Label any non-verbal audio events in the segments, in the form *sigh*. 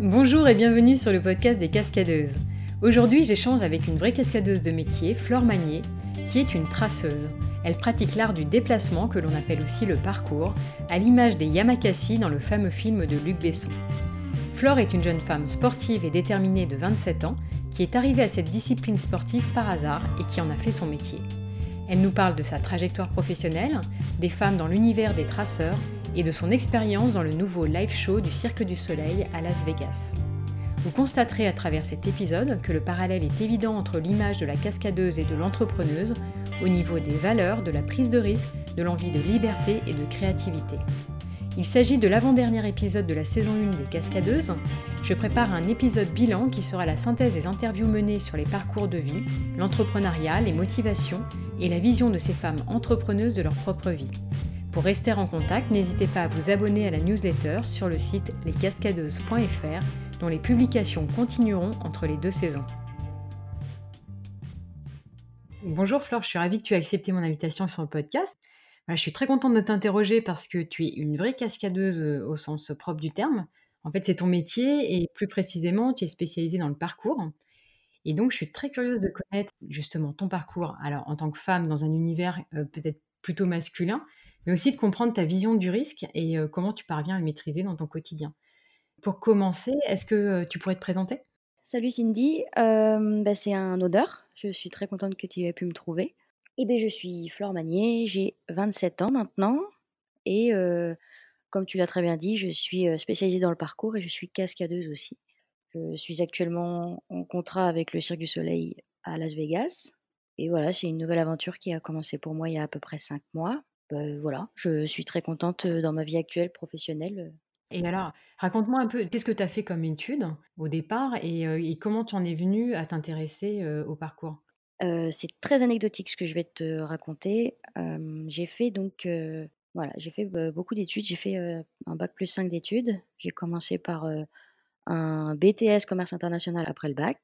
Bonjour et bienvenue sur le podcast des cascadeuses. Aujourd'hui, j'échange avec une vraie cascadeuse de métier, Flore Magnier, qui est une traceuse. Elle pratique l'art du déplacement, que l'on appelle aussi le parcours, à l'image des Yamakasi dans le fameux film de Luc Besson. Flore est une jeune femme sportive et déterminée de 27 ans qui est arrivée à cette discipline sportive par hasard et qui en a fait son métier. Elle nous parle de sa trajectoire professionnelle, des femmes dans l'univers des traceurs et de son expérience dans le nouveau live show du Cirque du Soleil à Las Vegas. Vous constaterez à travers cet épisode que le parallèle est évident entre l'image de la cascadeuse et de l'entrepreneuse au niveau des valeurs, de la prise de risque, de l'envie de liberté et de créativité. Il s'agit de l'avant-dernier épisode de la saison 1 des Cascadeuses. Je prépare un épisode bilan qui sera la synthèse des interviews menées sur les parcours de vie, l'entrepreneuriat, les motivations et la vision de ces femmes entrepreneuses de leur propre vie. Pour rester en contact, n'hésitez pas à vous abonner à la newsletter sur le site lescascadeuses.fr dont les publications continueront entre les deux saisons. Bonjour Flore, je suis ravie que tu aies accepté mon invitation sur le podcast. je suis très contente de t'interroger parce que tu es une vraie cascadeuse euh, au sens propre du terme. En fait, c'est ton métier et plus précisément, tu es spécialisée dans le parcours. Et donc, je suis très curieuse de connaître justement ton parcours, alors en tant que femme dans un univers euh, peut-être plutôt masculin, mais aussi de comprendre ta vision du risque et comment tu parviens à le maîtriser dans ton quotidien. Pour commencer, est-ce que tu pourrais te présenter? Salut Cindy, bah, c'est un honneur. Je suis très contente que tu aies pu me trouver. Et eh ben, je suis Flore Magnier, j'ai 27 ans maintenant. Et comme tu l'as très bien dit, je suis spécialisée dans le parcours et je suis cascadeuse aussi. Je suis actuellement en contrat avec le Cirque du Soleil à Las Vegas. Et voilà, c'est une nouvelle aventure qui a commencé pour moi il y a à peu près 5 mois. Bah, voilà, je suis très contente dans ma vie actuelle professionnelle. Et alors, raconte-moi un peu, qu'est-ce que tu as fait comme étude au départ et, comment tu en es venue à t'intéresser au parcours? C'est très anecdotique ce que je vais te raconter. j'ai fait donc, voilà, j'ai fait beaucoup d'études. J'ai fait un bac plus 5 d'études. J'ai commencé par un BTS commerce international après le bac.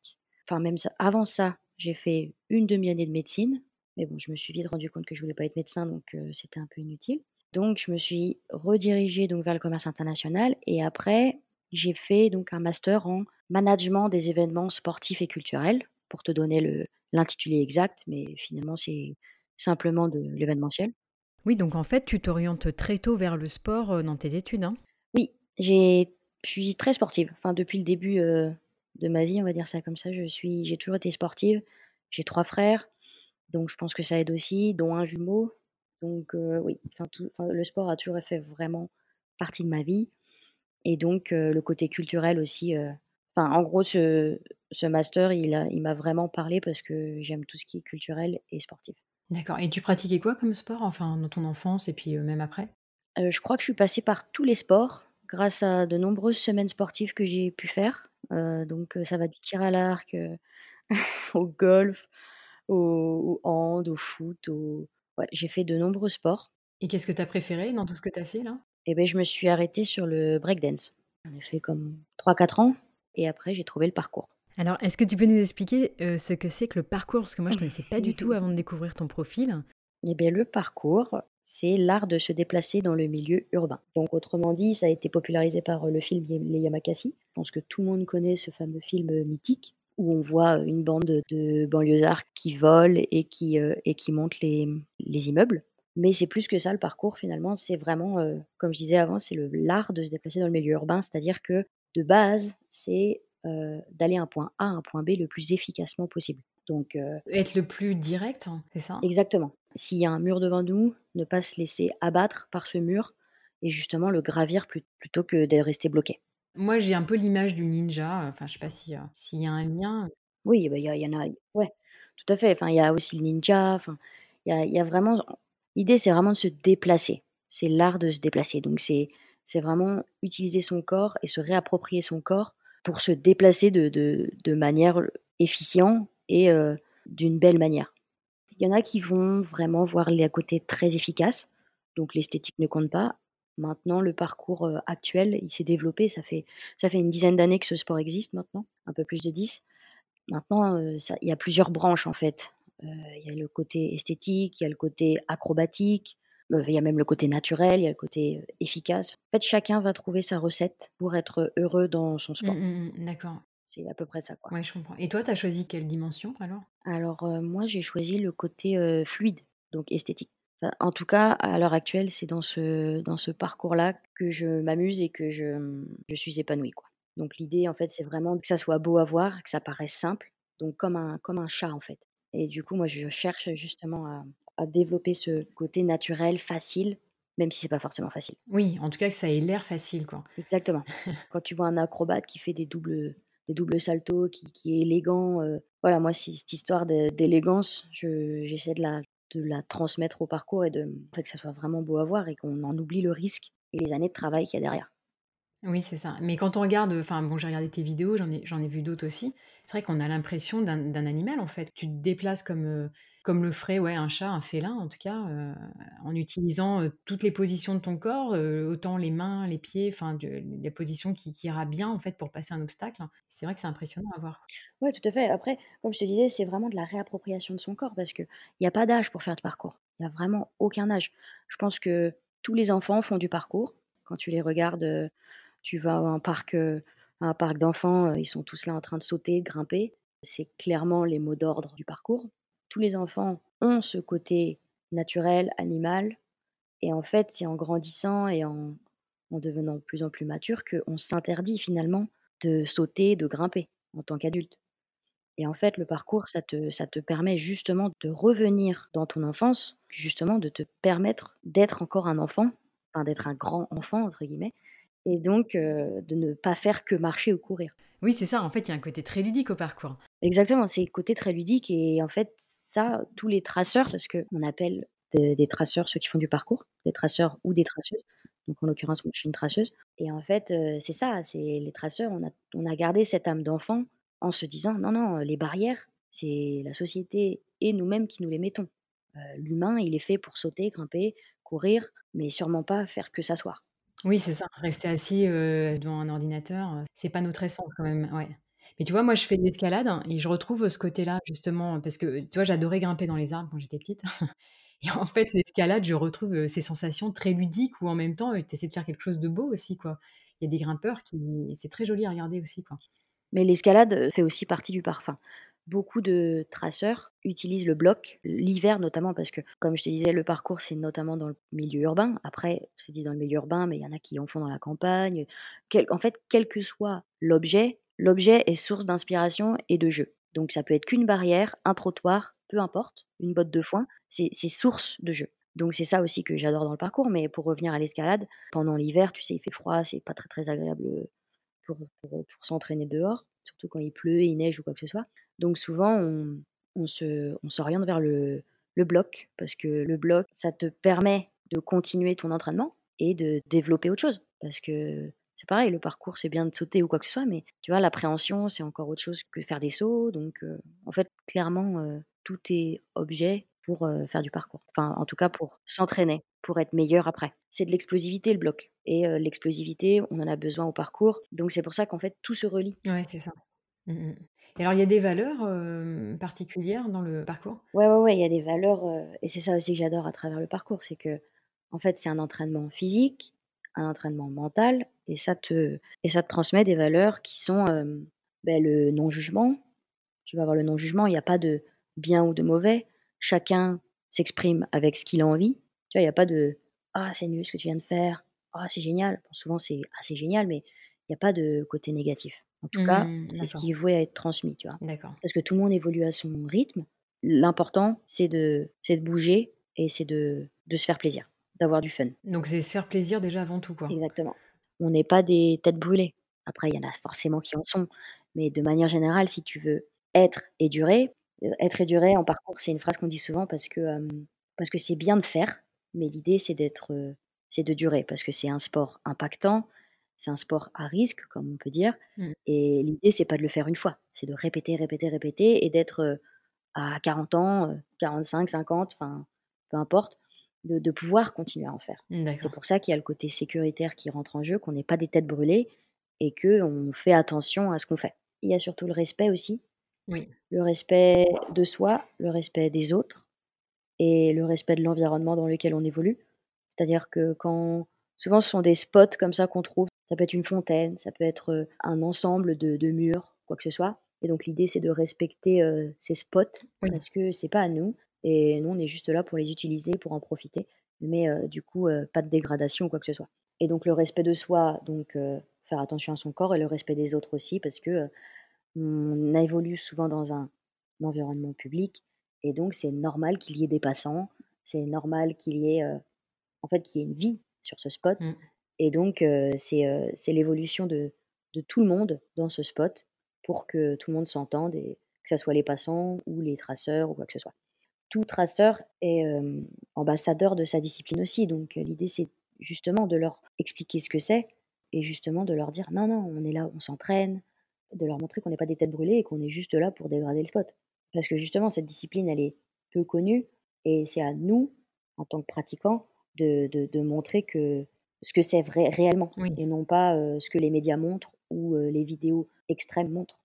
Enfin, même ça, avant ça, j'ai fait une demi-année de médecine. Mais bon, je me suis vite rendu compte que je voulais pas être médecin, donc c'était un peu inutile. Donc, je me suis redirigée donc vers le commerce international et après, j'ai fait donc un master en management des événements sportifs et culturels pour te donner l'intitulé exact, mais finalement, c'est simplement de l'événementiel. Oui, donc en fait, tu t'orientes très tôt vers le sport dans tes études. Hein? Oui, je suis très sportive. Enfin, depuis le début de ma vie, on va dire ça comme ça, je suis, j'ai toujours été sportive. J'ai trois frères, donc je pense que ça aide aussi, dont un jumeau. Donc oui, le sport a toujours fait vraiment partie de ma vie. Et donc le côté culturel aussi. Enfin, en gros, ce, ce master, il, il m'a vraiment parlé parce que j'aime tout ce qui est culturel et sportif. D'accord. Et tu pratiquais quoi comme sport, enfin, dans ton enfance et puis même après? Je crois que je suis passée par tous les sports grâce à de nombreuses semaines sportives que j'ai pu faire. donc ça va du tir à l'arc *laughs* au golf, au, hand, au foot, au... Ouais, j'ai fait de nombreux sports. Et qu'est-ce que tu as préféré dans tout ce que tu as fait là? Eh ben, je me suis arrêtée sur le breakdance. J'en ai fait comme 3-4 ans et après j'ai trouvé le parcours. Alors, est-ce que tu peux nous expliquer ce que c'est que le parcours? Parce que moi, je ne connaissais pas du tout *laughs* avant de découvrir ton profil. Eh bien, le parcours, c'est l'art de se déplacer dans le milieu urbain. Donc, autrement dit, ça a été popularisé par le film Les Yamakasi. Je pense que tout le monde connaît ce fameux film mythique où on voit une bande de banlieusards qui volent et qui, euh, et qui montent les, les immeubles. Mais c'est plus que ça, le parcours, finalement, c'est vraiment, euh, comme je disais avant, c'est l'art de se déplacer dans le milieu urbain, c'est-à-dire que de base, c'est euh, d'aller un point A à un point B le plus efficacement possible. Donc, Être le plus direct, hein, c'est ça? Exactement. S'il y a un mur devant nous, ne pas se laisser abattre par ce mur et justement le gravir plutôt que de rester bloqué. Moi, j'ai un peu l'image du ninja, enfin, je sais pas si, s'il y a un lien? Oui, bah, il y en a ouais, tout à fait. Enfin, il y a aussi le ninja, enfin, il y vraiment l'idée, c'est vraiment de se déplacer. C'est l'art de se déplacer. Donc c'est c'est vraiment utiliser son corps et se réapproprier son corps pour se déplacer de de de manière, efficiente et d'une belle manière. Il y en a qui vont vraiment voir les côtés très efficaces, donc l'esthétique ne compte pas. Maintenant, le parcours actuel, il s'est développé. Ça fait, ça fait une dizaine d'années que ce sport existe maintenant, un peu plus de 10. Maintenant, ça, il y a plusieurs branches en fait. il y a le côté esthétique, il y a le côté acrobatique, il y a même le côté naturel, il y a le côté, efficace. En fait, chacun va trouver sa recette pour être heureux dans son Mmh sport. mh mh. D'accord. C'est à peu près ça, quoi. Ouais, je comprends. Et toi, tu as choisi quelle dimension alors? Alors, moi, j'ai choisi le côté, fluide, donc esthétique. Enfin, en tout cas, à l'heure actuelle, c'est dans ce dans ce parcours-là que je m'amuse et que je, je suis épanouie, quoi. Donc l'idée, en fait, c'est vraiment que ça soit beau à voir, que ça paraisse simple, donc comme un comme un chat, en fait. Et du coup, moi, je cherche justement à à développer ce côté naturel, facile, même si c'est pas forcément facile. Oui, en tout cas que ça ait l'air facile, quoi. Exactement. *laughs* Quand tu vois un acrobate qui fait des doubles des doubles saltos, qui qui est élégant, heu, voilà, moi, c'est cette histoire d'élégance, je j'essaie de la de la transmettre au parcours et de, que ça soit vraiment beau à voir et qu'on en oublie le risque et les années de travail qu'il y a derrière. Oui, c'est ça. Mais quand on regarde, enfin bon, j'ai regardé tes vidéos, j'en ai j'en ai vu d'autres aussi. C'est vrai qu'on a l'impression d'un animal, en fait. Tu te déplaces comme, heu, comme le ferait, ouais, un chat, un félin, en tout cas, heu, en utilisant, toutes les positions de ton corps, autant les mains, les pieds, enfin de les positions qui ira bien, en fait, pour passer un obstacle. C'est vrai que c'est impressionnant à voir. Ouais, tout à fait. Après, comme je te disais, c'est vraiment de la réappropriation de son corps parce qu'il y a pas d'âge pour faire du parcours. Il y a vraiment aucun âge. Je pense que tous les enfants font du parcours. Quand tu les regardes, tu vas à un parc, à un parc d'enfants, ils sont tous là en train de sauter, de grimper. C'est clairement les mots d'ordre du parcours. Tous les enfants ont ce côté naturel, animal et en fait, c'est en grandissant et en en devenant de plus en plus mature qu'on s'interdit finalement de sauter, de grimper en tant qu'adulte. Et en fait, le parcours, ça te ça te permet justement de revenir dans ton enfance, justement de te permettre d'être encore un enfant, enfin d'être «un grand enfant» entre guillemets et donc heu, de ne pas faire que marcher ou courir. Oui, c'est ça, en fait, il y a un côté très ludique au parcours. Exactement, c'est le côté très ludique et en fait, ça, tous les traceurs, parce qu'on appelle des des traceurs ceux qui font du parcours, des traceurs ou des traceuses. Donc en l'occurrence, moi, je suis une traceuse et en fait, heu, c'est ça, c'est les traceurs, on a on a gardé cette âme d'enfant en se disant: «Non, non, les barrières, c'est la société et nous-mêmes qui nous les mettons. Heu, l'humain, il est fait pour sauter, grimper, courir, mais sûrement pas faire que s'asseoir». Oui, c'est ça, rester assis, devant un ordinateur, c'est pas notre essence quand même, ouais. Mais tu vois, moi, je fais de l'escalade et je retrouve ce côté-là justement parce que, tu vois, j'adorais grimper dans les arbres quand j'étais petite *laughs* et en fait, l'escalade, je retrouve, ces sensations très ludiques où en même temps, tu essaies de faire quelque chose de beau aussi, quoi. Il y a des grimpeurs qui c'est très joli à regarder aussi, quoi. Mais l'escalade, fait aussi partie du par enfin, beaucoup de traceurs utilisent le bloc, l'hiver notamment parce que, comme je te disais, le parcours, c'est notamment dans le milieu urbain. Après, c'est dit dans le milieu urbain, mais il y en a qui en font dans la campagne, en fait, quel que soit l'objet, l'objet est source d'inspiration et de jeu. Donc ça peut être qu'une barrière, un trottoir, peu importe, une botte de foin, c'est source de jeu. Donc c'est ça aussi que j'adore dans le parcours, mais pour revenir à l'escalade, pendant l'hiver, tu sais, il fait froid, c'est pas très, très agréable, heu, pour pour, s'entraîner dehors, surtout quand il pleut, il neige ou quoi que ce soit. Donc souvent, on on s'oriente vers le le bloc parce que le bloc, ça te permet de continuer ton entraînement et de développer autre chose. Parce que c'est pareil, le parcours, c'est bien de sauter ou quoi que ce soit, mais tu vois, l'appréhension, c'est encore autre chose que faire des sauts. Donc en fait, clairement, tout est objet pour, faire du parcours. Enfin, en tout cas, pour s'entraîner, pour être meilleur après. C'est de l'explosivité, le bloc et l'explosivité, on en a besoin au parcours. Donc c'est pour ça qu'en fait, tout se relie. Ouais, c'est ça. Mmh mh. Et alors, il y a des valeurs, particulières dans le parcours? Ouais, ouais, ouais, il y a des valeurs, et c'est ça aussi que j'adore à travers le parcours, c'est qu'en fait, c'est un entraînement physique, un entraînement mental et ça te et ça te transmet des valeurs qui sont, hem, beh, le non-jugement. Tu vas avoir le non-jugement, il y a pas de bien ou de mauvais. Chacun s'exprime avec ce qu'il a envie. Tu vois, il y a pas de: «Ah, c'est nul ce que tu viens de faire. Ah, c'est génial». Bon, souvent, c'est: «Ah, c'est génial», mais il y a pas de côté négatif. En tout cas, Mmh, c'est ce qui est voué à être transmis, tu vois? Parce que tout le monde évolue à son rythme. L'important, c'est de de bouger et c'est de de se faire plaisir, d'avoir du fun. Donc c'est se faire plaisir déjà avant tout, quoi? Exactement. On n'est pas des têtes brûlées. Après, il y en a forcément qui en sont, mais de manière générale, si tu veux être et durer, heu, être et durer en parcours, c'est une phrase qu'on dit souvent parce que, hem, parce que c'est bien de faire, mais l'idée c'est d'être, heu, c'est de durer parce que c'est un sport impactant, c'est un sport à risque, comme on peut dire Mmh. et l'idée c'est pas de le faire une fois, c'est de répéter, répéter, répéter et d'être, à 40 ans, heu, 45-50, enfin, peu importe, de de pouvoir continuer à en faire. C'est pour ça qu'il y a le côté sécuritaire qui rentre en jeu, qu'on n'est pas des têtes brûlées et qu'on fait attention à ce qu'on fait. Il y a surtout le respect aussi, Oui. le respect de soi, le respect des autres et le respect de l'environnement dans lequel on évolue. C'est-à-dire que quand souvent ce sont des spots comme ça qu'on trouve, ça peut être une fontaine, ça peut être, heu, un ensemble de de murs, quoi que ce soit et donc l'idée c'est de respecter, heu, ces spots Oui. parce que c'est pas à nous et nous on est juste là pour les utiliser, pour en profiter mais heu, du coup, heu, pas de dégradation ou quoi que ce soit et donc le respect de soi, donc heu, faire attention à son corps et le respect des autres aussi parce que, on évolue souvent dans un environnement public et donc c'est normal qu'il y ait des passants, c'est normal qu'il y ait, en fait, qu'il y ait une vie sur ce spot Mmh. et donc heu, c'est, l'évolution de de tout le monde dans ce spot pour que tout le monde s'entende et que ça soit les passants ou les traceurs ou quoi que ce soit. Tout traceur est, ambassadeur de sa discipline aussi donc l'idée c'est justement de leur expliquer ce que c'est et justement de leur dire: «Non, non, on est là, on s'entraîne», de leur montrer qu'on n'est pas des têtes brûlées et qu'on est juste là pour dégrader le spot. Parce que justement cette discipline elle est peu connue et c'est à nous, en tant que pratiquants, de de de montrer que ce que c'est vrai réellement Oui. et non pas, ce que les médias montrent ou les vidéos extrêmes montrent?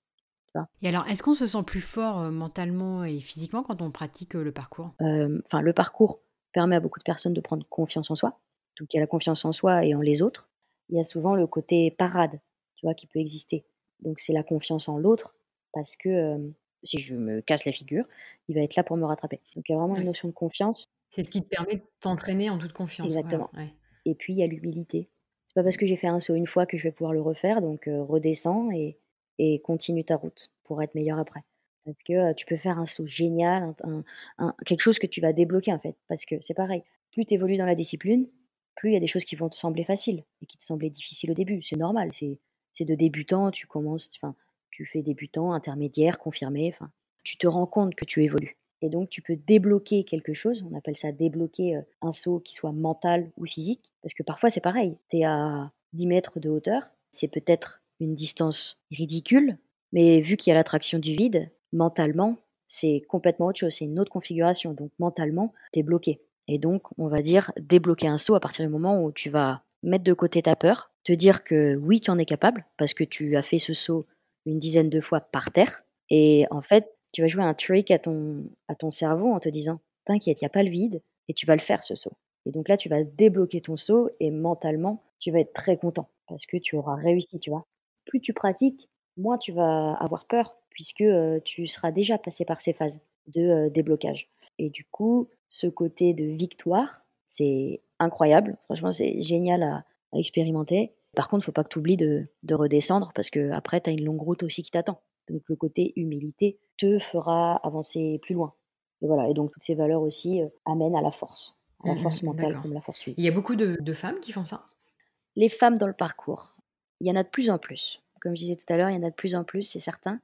Et alors, est-ce qu'on se sent plus fort, heu, mentalement et physiquement quand on pratique, heu, le parcours? Hem, enfin le parcours permet à beaucoup de personnes de prendre confiance en soi. Donc il y a la confiance en soi et en les autres. Il y a souvent le côté parade, tu vois, qui peut exister. Donc c'est la confiance en l'autre parce que, si je me casse la figure, il va être là pour me rattraper. Donc il y a vraiment une notion de confiance C'est ce qui te permet de t'entraîner en toute confiance, voilà, exactement ouais. et puis il y a l'humilité. C'est pas parce que j'ai fait un saut une fois que je vais pouvoir le refaire donc heu, redescends et et continue ta route pour être meilleur après. Parce que, tu peux faire un saut génial, un quelque chose que tu vas débloquer en fait. Parce que c'est pareil, plus tu évolues dans la discipline, plus il y a des choses qui vont te sembler faciles et qui te semblaient difficiles au début. C'est normal, c'est de débutant, tu commences enfin, tu fais débutant, intermédiaire, confirmé, enfin, tu te rends compte que tu évolues et donc tu peux débloquer quelque chose, on appelle ça débloquer, un saut qui soit mental ou physique. Parce que parfois c'est pareil, tu es à 10 mètres de hauteur, c'est peut-être une distance ridicule, mais vu qu'il y a l'attraction du vide, mentalement, c'est complètement autre chose, c'est une autre configuration. Donc mentalement, tu es bloqué et donc on va dire débloquer un saut à partir du moment où tu vas mettre de côté ta peur, te dire que oui, tu en es capable parce que tu as fait ce saut une dizaine de fois par terre et en fait, tu vas jouer un trick à ton à ton cerveau en te disant: «T'inquiète, il y a pas le vide et tu vas le faire ce saut» et donc là, tu vas débloquer ton saut et mentalement, tu vas être très content parce que tu auras réussi, tu vois? Plus tu pratiques, moins tu vas avoir peur puisque, heu, tu seras déjà passé par ces phases de, heu, déblocage et du coup, ce côté de victoire, c'est incroyable. Franchement, c'est génial à à expérimenter. Par contre, faut pas que tu oublies de de redescendre parce qu'après, tu as une longue route aussi qui t'attend. Donc le côté humilité te fera avancer plus loin et voilà et donc toutes ces valeurs aussi, heu, amènent à la force, à Mmh la force mh, mentale comme la force physique. Il y a beaucoup de de femmes qui font ça? Les femmes dans le parcours, il y en a de plus en plus. Comme je disais tout à l'heure, il y en a de plus en plus, c'est certain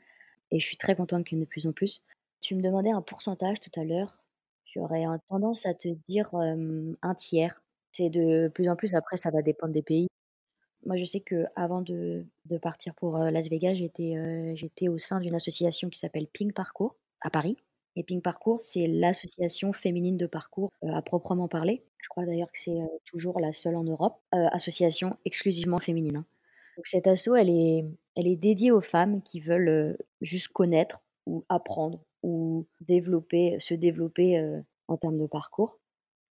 et je suis très contente qu'il y en ait de plus en plus. Tu me demandais un pourcentage tout à l'heure. J'aurais un tendance à te dire, hem, 1/3. C'est de plus en plus, après ça va dépendre des pays. Moi, je sais qu'avant de de partir pour, heu, Las Vegas, j'étais, heu, j'étais au sein d'une association qui s'appelle Pink Parcours à Paris et Pink Parcours, c'est l'association féminine de parcours, à proprement parler. Je crois d'ailleurs que c'est, toujours la seule en Europe, association exclusivement féminine, hein. Donc cette asso, elle est elle est dédiée aux femmes qui veulent, heu, juste connaître ou apprendre ou développer se développer, heu, en termes de parcours.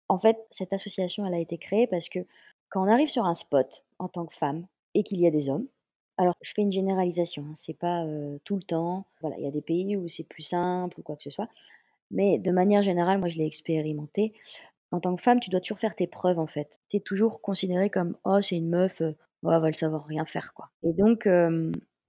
En fait, cette association, elle a été créée parce que quand on arrive sur un spot en tant que femme et qu'il y a des hommes, alors je fais une généralisation, hein, c'est pas, heu, tout le temps. Voilà, il y a des pays où c'est plus simple ou quoi que ce soit, mais de manière générale, moi je l'ai expérimenté. En tant que femme, tu dois toujours faire tes preuves en fait. Tu es toujours considérée comme: «Oh c'est une meuf, va le savoir rien faire quoi» et donc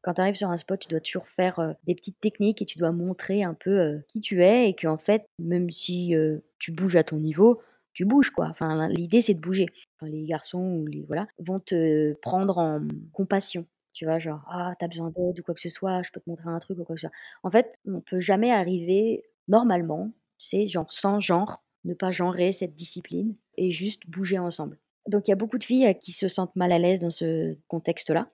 quand tu arrives sur un spot, tu dois toujours faire, des petites techniques et tu dois montrer un peu, qui tu es et qu'en fait, même si, tu bouges à ton niveau, tu bouges quoi. Enfin l'idée c'est de bouger. Les garçons ou les voilà, vont te prendre en compassion, tu vois? Genre: «Ah tu as besoin d'aide ou quoi que ce soit, je peux te montrer un truc ou quoi que ce soit». En fait, on peut jamais arriver normalement, tu sais, genre sans genre, ne pas genrer cette discipline et juste bouger ensemble. Donc il y a beaucoup de filles, qui se sentent mal à l'aise dans ce contexte-là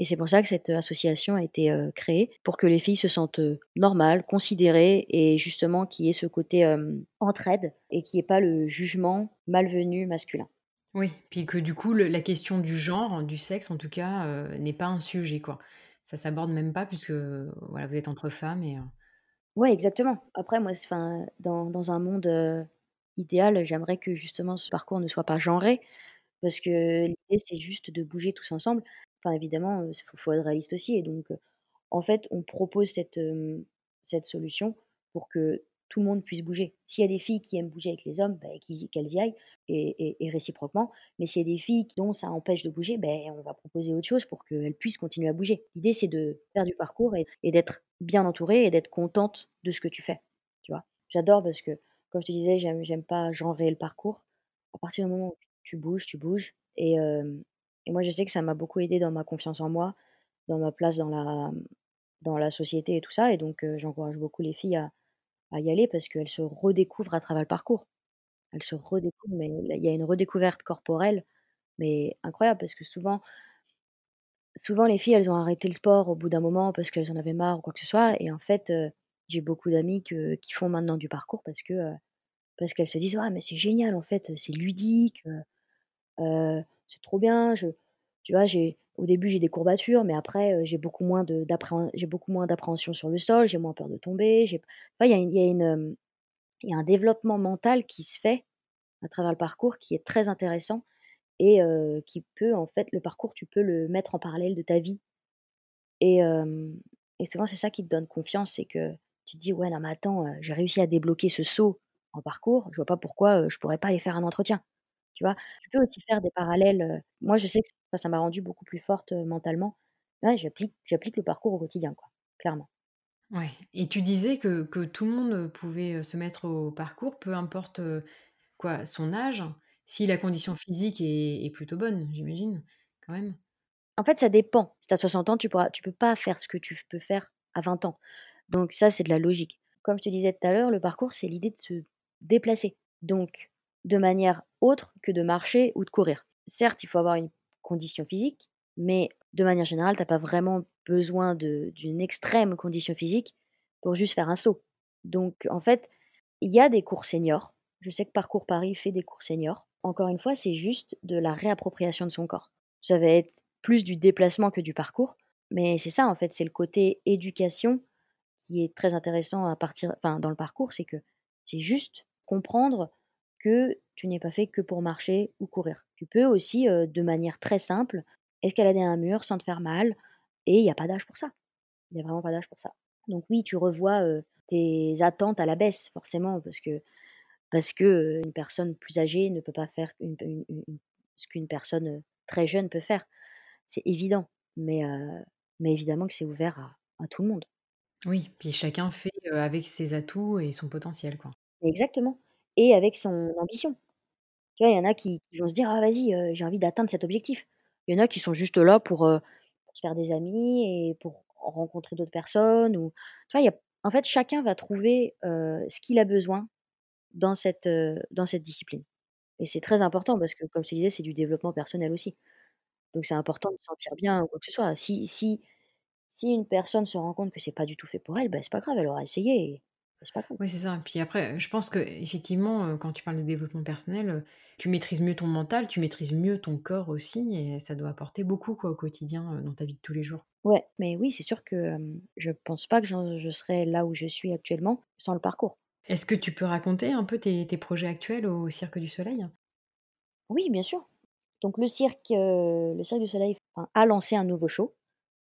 et c'est pour ça que cette, association a été, créée pour que les filles se sentent, normales, considérées et justement qu'il y ait ce côté, hem, entraide et qu'il y ait pas le jugement malvenu masculin. Oui, puis que du coup, le la question du genre, du sexe en tout cas, n'est pas un sujet quoi. Ça s'aborde même pas puisque, voilà, vous êtes entre femmes et Ouais, exactement. Après moi, dans dans un monde, idéal, j'aimerais que justement ce parcours ne soit pas genré parce que l'idée, c'est juste de bouger tous ensemble. Enfin évidemment, heu, faut être réaliste aussi et donc, en fait, on propose cette, cette solution pour que tout le monde puisse bouger. S'il y a des filles qui aiment bouger avec les hommes, y qu'elles y aillent et et réciproquement. Mais s'il y a des filles dont ça empêche de bouger, beh, on va proposer autre chose pour qu'elles puissent continuer à bouger. L'idée, c'est de faire du parcours et et d'être bien entourée et d'être contente de ce que tu fais, tu vois? J'adore parce que, comme je te disais, j'aime pas genrer le parcours. À partir du moment où tu bouges, tu bouges et moi, je sais que ça m'a beaucoup aidée dans ma confiance en moi, dans ma place dans la, société et tout ça et donc j'encourage beaucoup les filles à y aller parce qu'elles se redécouvrent à travers le parcours. Elles se redécouvrent, mais il y a une redécouverte corporelle, mais incroyable parce que souvent souvent les filles, elles ont arrêté le sport au bout d'un moment parce qu'elles en avaient marre ou quoi que ce soit et en fait, j'ai beaucoup d'amies que qui font maintenant du parcours parce que, parce qu'elles se disent: «Ah mais c'est génial en fait, c'est ludique, c'est trop bien, je» tu vois? J'ai au début, j'ai des courbatures, mais après, j'ai beaucoup moins de j'ai beaucoup moins d'appréhension sur le sol, j'ai moins peur de tomber, j'ai il y a y a y a un développement mental qui se fait à travers le parcours qui est très intéressant et qui peut en fait le parcours, tu peux le mettre en parallèle de ta vie et et souvent, c'est ça qui te donne confiance, c'est que tu te dis: «Ouais, non mais attends, heu, j'ai réussi à débloquer ce saut en parcours, je vois pas pourquoi, heu, je pourrais pas aller faire un entretien». Tu vois? Tu peux aussi faire des parallèles, heu moi je sais que ça ça m'a rendue beaucoup plus forte, mentalement. Ouais, j'applique j'applique le parcours au quotidien, quoi, clairement. Ouais et tu disais que que tout le monde, pouvait, se mettre au parcours, peu importe, quoi, son âge? Si la condition physique est est plutôt bonne, j'imagine, quand même? En fait, ça dépend. Si tu as 60 ans, tu pourras tu peux pas faire ce que tu peux faire à 20 ans. Donc ça, c'est de la logique. Comme je te disais tout à l'heure, le parcours, c'est l'idée de se déplacer, donc de manière autre que de marcher ou de courir. Certes, il faut avoir une condition physique, mais de manière générale, tu as pas vraiment besoin d'une extrême condition physique pour juste faire un saut. Donc en fait, il y a des cours seniors. Je sais que Parcours Paris fait des cours seniors. Encore une fois, c'est juste de la réappropriation de son corps. Ça va être plus du déplacement que du parcours, mais c'est ça en fait, c'est le côté éducation qui est très intéressant à partir enfin dans le parcours, c'est que c'est juste comprendre que tu n'es pas fait que pour marcher ou courir. Tu peux aussi, de manière très simple, escalader un mur sans te faire mal et il y a pas d'âge pour ça. Il y a vraiment pas d'âge pour ça. Donc oui, tu revois, tes attentes à la baisse forcément parce que parce que, une personne plus âgée ne peut pas faire ce qu'une personne, très jeune peut faire. C'est évident, mais mais évidemment que c'est ouvert à tout le monde. Oui, puis chacun fait, heu, avec ses atouts et son potentiel, quoi. Exactement et avec son ambition. Tu vois, il y en a qui qui vont se dire: «Ah vas-y, heu, j'ai envie d'atteindre cet objectif». Il y en a qui sont juste là pour, heu, pour se faire des amis et pour rencontrer d'autres personnes ou tu vois, il y a en fait, chacun va trouver, heu, ce qu'il a besoin dans cette, heu, dans cette discipline et c'est très important parce que comme je te disais, c'est du développement personnel aussi. Donc c'est important de se sentir bien ou quoi que ce soit. Si si si une personne se rend compte que c'est pas du tout fait pour elle, bah, c'est pas grave, elle aura essayé et et c'est pas grave. Oui, c'est ça. Puis après, je pense qu'effectivement, heu, quand tu parles de développement personnel, tu maîtrises mieux ton mental, tu maîtrises mieux ton corps aussi et ça doit apporter beaucoup, quoi, au quotidien, dans ta vie de tous les jours. Ouais, mais oui, c'est sûr que, hem, je pense pas que je serais là où je suis actuellement sans le parcours. Est-ce que tu peux raconter un peu tes tes projets actuels au Cirque du Soleil? Oui, bien sûr. Donc le cirque, le Cirque du Soleil, enfin, a lancé un nouveau show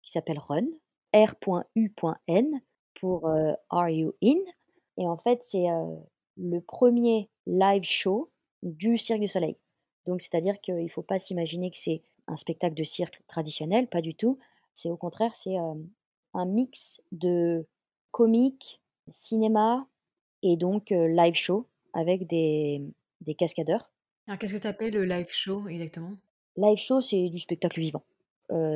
qui s'appelle Run, R.U.N pour, heu, Are You In? Et en fait, c'est, heu, le premier live show du Cirque du Soleil. Donc c'est-à-dire qu'il faut pas s'imaginer que c'est un spectacle de cirque traditionnel, pas du tout. C'est au contraire, c'est, hem, un mix de comique, cinéma et donc live show avec des des cascadeurs. Alors qu'est-ce que tu appelles, heu, live show exactement? Live show, c'est du spectacle vivant.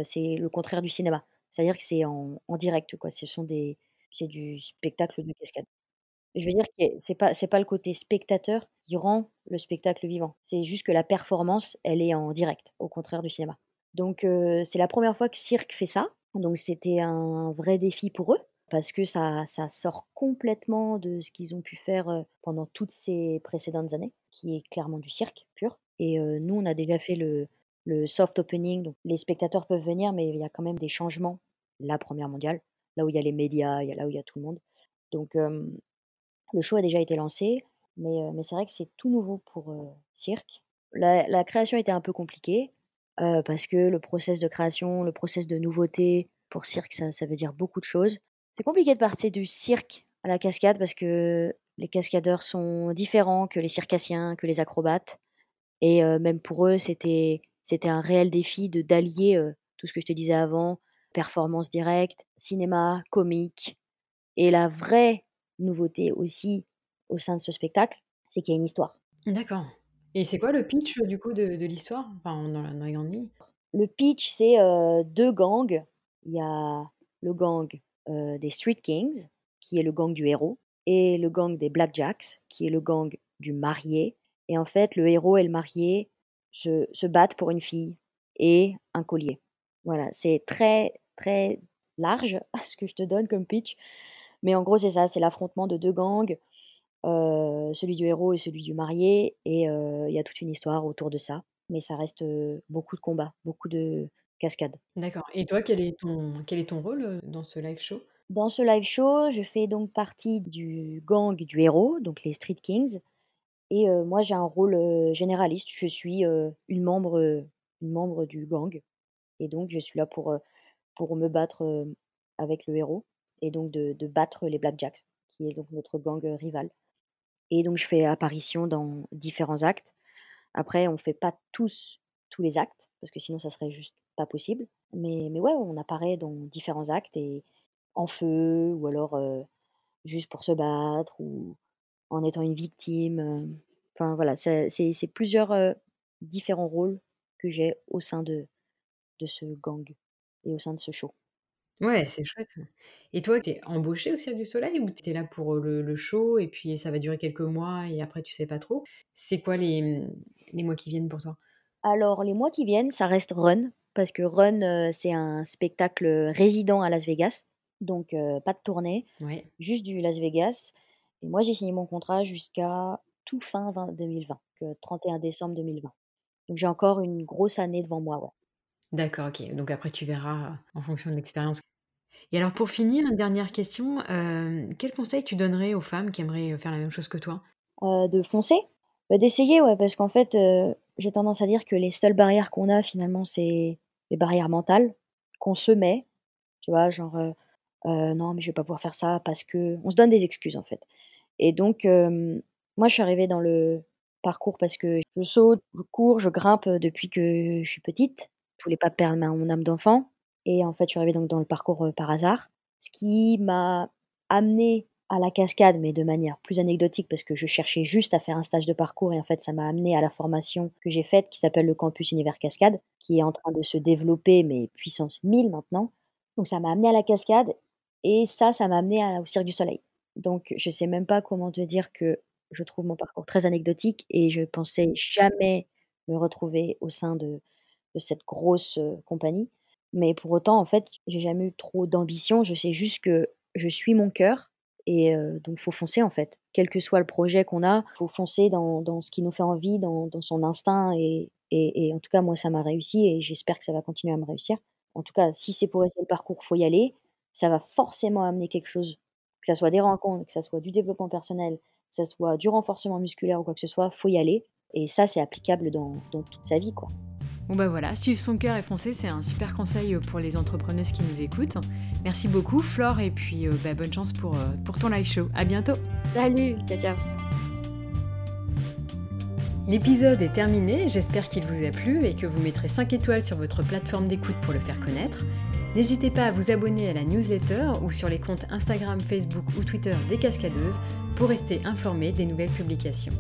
C'est le contraire du cinéma. C'est-à-dire que c'est en direct, quoi. Ce sont des c'est du spectacle de cascade. Je veux dire que c'est pas c'est pas le côté spectateur qui rend le spectacle vivant. C'est juste que la performance, elle est en direct, au contraire du cinéma. Donc c'est la première fois que Cirque fait ça, donc c'était un vrai défi pour eux, parce que ça ça sort complètement de ce qu'ils ont pu faire, pendant toutes ces précédentes années, qui est clairement du cirque pur et nous, on a déjà fait le le soft opening, donc les spectateurs peuvent venir, mais il y a quand même des changements, la première mondiale, là où il y a les médias, il y a là où il y a tout le monde. Donc le show a déjà été lancé. mais, mais c'est vrai que c'est tout nouveau pour, cirque. La la création était un peu compliquée, parce que le process de création, le process de nouveauté pour cirque, ça ça veut dire beaucoup de choses. C'est compliqué de passer du cirque à la cascade parce que les cascadeurs sont différents que les circassiens, que les acrobates et même pour eux, c'était c'était un réel défi de d'allier, tout ce que je te disais avant, performance directe, cinéma, comique et la vraie nouveauté aussi au sein de ce spectacle, c'est qu'il y a une histoire. D'accord et c'est quoi le pitch, du coup, de de l'histoire? Enfin, dans la dans les grandes lignes? Le pitch, c'est, heu, 2 gangs. Il y a le gang, des Street Kings, qui est le gang du héros et le gang des Blackjacks, qui est le gang du marié et en fait, le héros et le marié se se battent pour une fille et un collier. Voilà, c'est très, très large *laughs* ce que je te donne comme pitch, mais en gros, c'est ça, c'est l'affrontement de 2 gangs, heu, celui du héros et celui du marié et heu, il y a toute une histoire autour de ça, mais ça reste, heu, beaucoup de combats, beaucoup de cascades. D'accord et toi, quel est ton quel est ton rôle, dans ce live show? Dans ce live show, je fais donc partie du gang du héros, donc les Street Kings et moi j'ai un rôle, généraliste. Je suis, une membre, une membre du gang et donc je suis là pour, pour me battre, avec le héros et donc de de battre les Blackjacks, qui est donc notre gang, heu, rival et donc je fais apparition dans différents actes. Après on fait pas tous, tous les actes parce que sinon ça serait juste pas possible, mais mais ouais, on apparaît dans différents actes et en feu ou alors, juste pour se battre en étant une victime, heu, enfin voilà, c'est plusieurs, heu, différents rôles que j'ai au sein de de ce gang et au sein de ce show. Ouais, c'est chouette et toi, tu es embauchée au Cirque du Soleil ou tu es là pour, heu, le le show et puis ça va durer quelques mois et après tu sais pas trop? C'est quoi les, mmh, les mois qui viennent pour toi? Alors les mois qui viennent, ça reste Run parce que Run, c'est un spectacle, résident à Las Vegas, donc pas de tournée, Ouais. juste du Las Vegas et moi j'ai signé mon contrat jusqu'à tout fin vingt 2020, donc 31 décembre 2020. Donc j'ai encore une grosse année devant moi, ouais. D'accord, OK, donc après tu verras, heu, en fonction de l'expérience. Et alors pour finir, une dernière question, hem, quel conseil tu donnerais aux femmes qui aimeraient, heu, faire la même chose que toi? De foncer? Bah, d'essayer, ouais, parce qu'en fait, j'ai tendance à dire que les seules barrières qu'on a finalement, c'est les barrières mentales qu'on se met, tu vois? Genre, «Non, mais je vais pas pouvoir faire ça parce que» on se donne des excuses, en fait et donc moi, je suis arrivée dans le parcours parce que je saute, je cours, je grimpe, depuis que je suis petite. Je voulais pas perdre mon âme d'enfant et en fait, je suis arrivée donc dans le parcours, par hasard. Ce qui m'a amenée à la cascade, mais de manière plus anecdotique parce que je cherchais juste à faire un stage de parcours et en fait, ça m'a amenée à la formation que j'ai faite qui s'appelle le campus univers cascade, qui est en train de se développer, mais puissance 1000 maintenant. Donc ça m'a amenée à la cascade et ça, ça m'a amenée à au Cirque du Soleil. Donc je sais même pas comment te dire que je trouve mon parcours très anecdotique et je pensais jamais me retrouver au sein de de cette grosse, compagnie. Mais pour autant, en fait, j'ai jamais eu trop d'ambition. Je sais juste que je suis mon cœur et heu, donc faut foncer, en fait. Quel que soit le projet qu'on a, faut foncer dans dans ce qui nous fait envie, dans dans son instinct et et et en tout cas, moi, ça m'a réussi et j'espère que ça va continuer à me réussir. En tout cas, si c'est pour essayer le parcours, faut y aller. Ça va forcément amener quelque chose, que ça soit des rencontres, que ça soit du développement personnel, que ça soit du renforcement musculaire ou quoi que ce soit, faut y aller et ça, c'est applicable dans dans toute sa vie, quoi. Bon bah voilà, suivre son cœur et foncer, c'est un super conseil, pour les entrepreneuses qui nous écoutent. Merci beaucoup Flore et puis, heu, bah, bonne chance pour, heu, pour ton live show. À bientôt. Salut, ciao, ciao. L'épisode est terminé, j'espère qu'il vous a plu et que vous mettrez 5 étoiles sur votre plateforme d'écoute pour le faire connaître. N'hésitez pas à vous abonner à la newsletter ou sur les comptes Instagram, Facebook ou Twitter des Cascadeuses pour rester informé des nouvelles publications.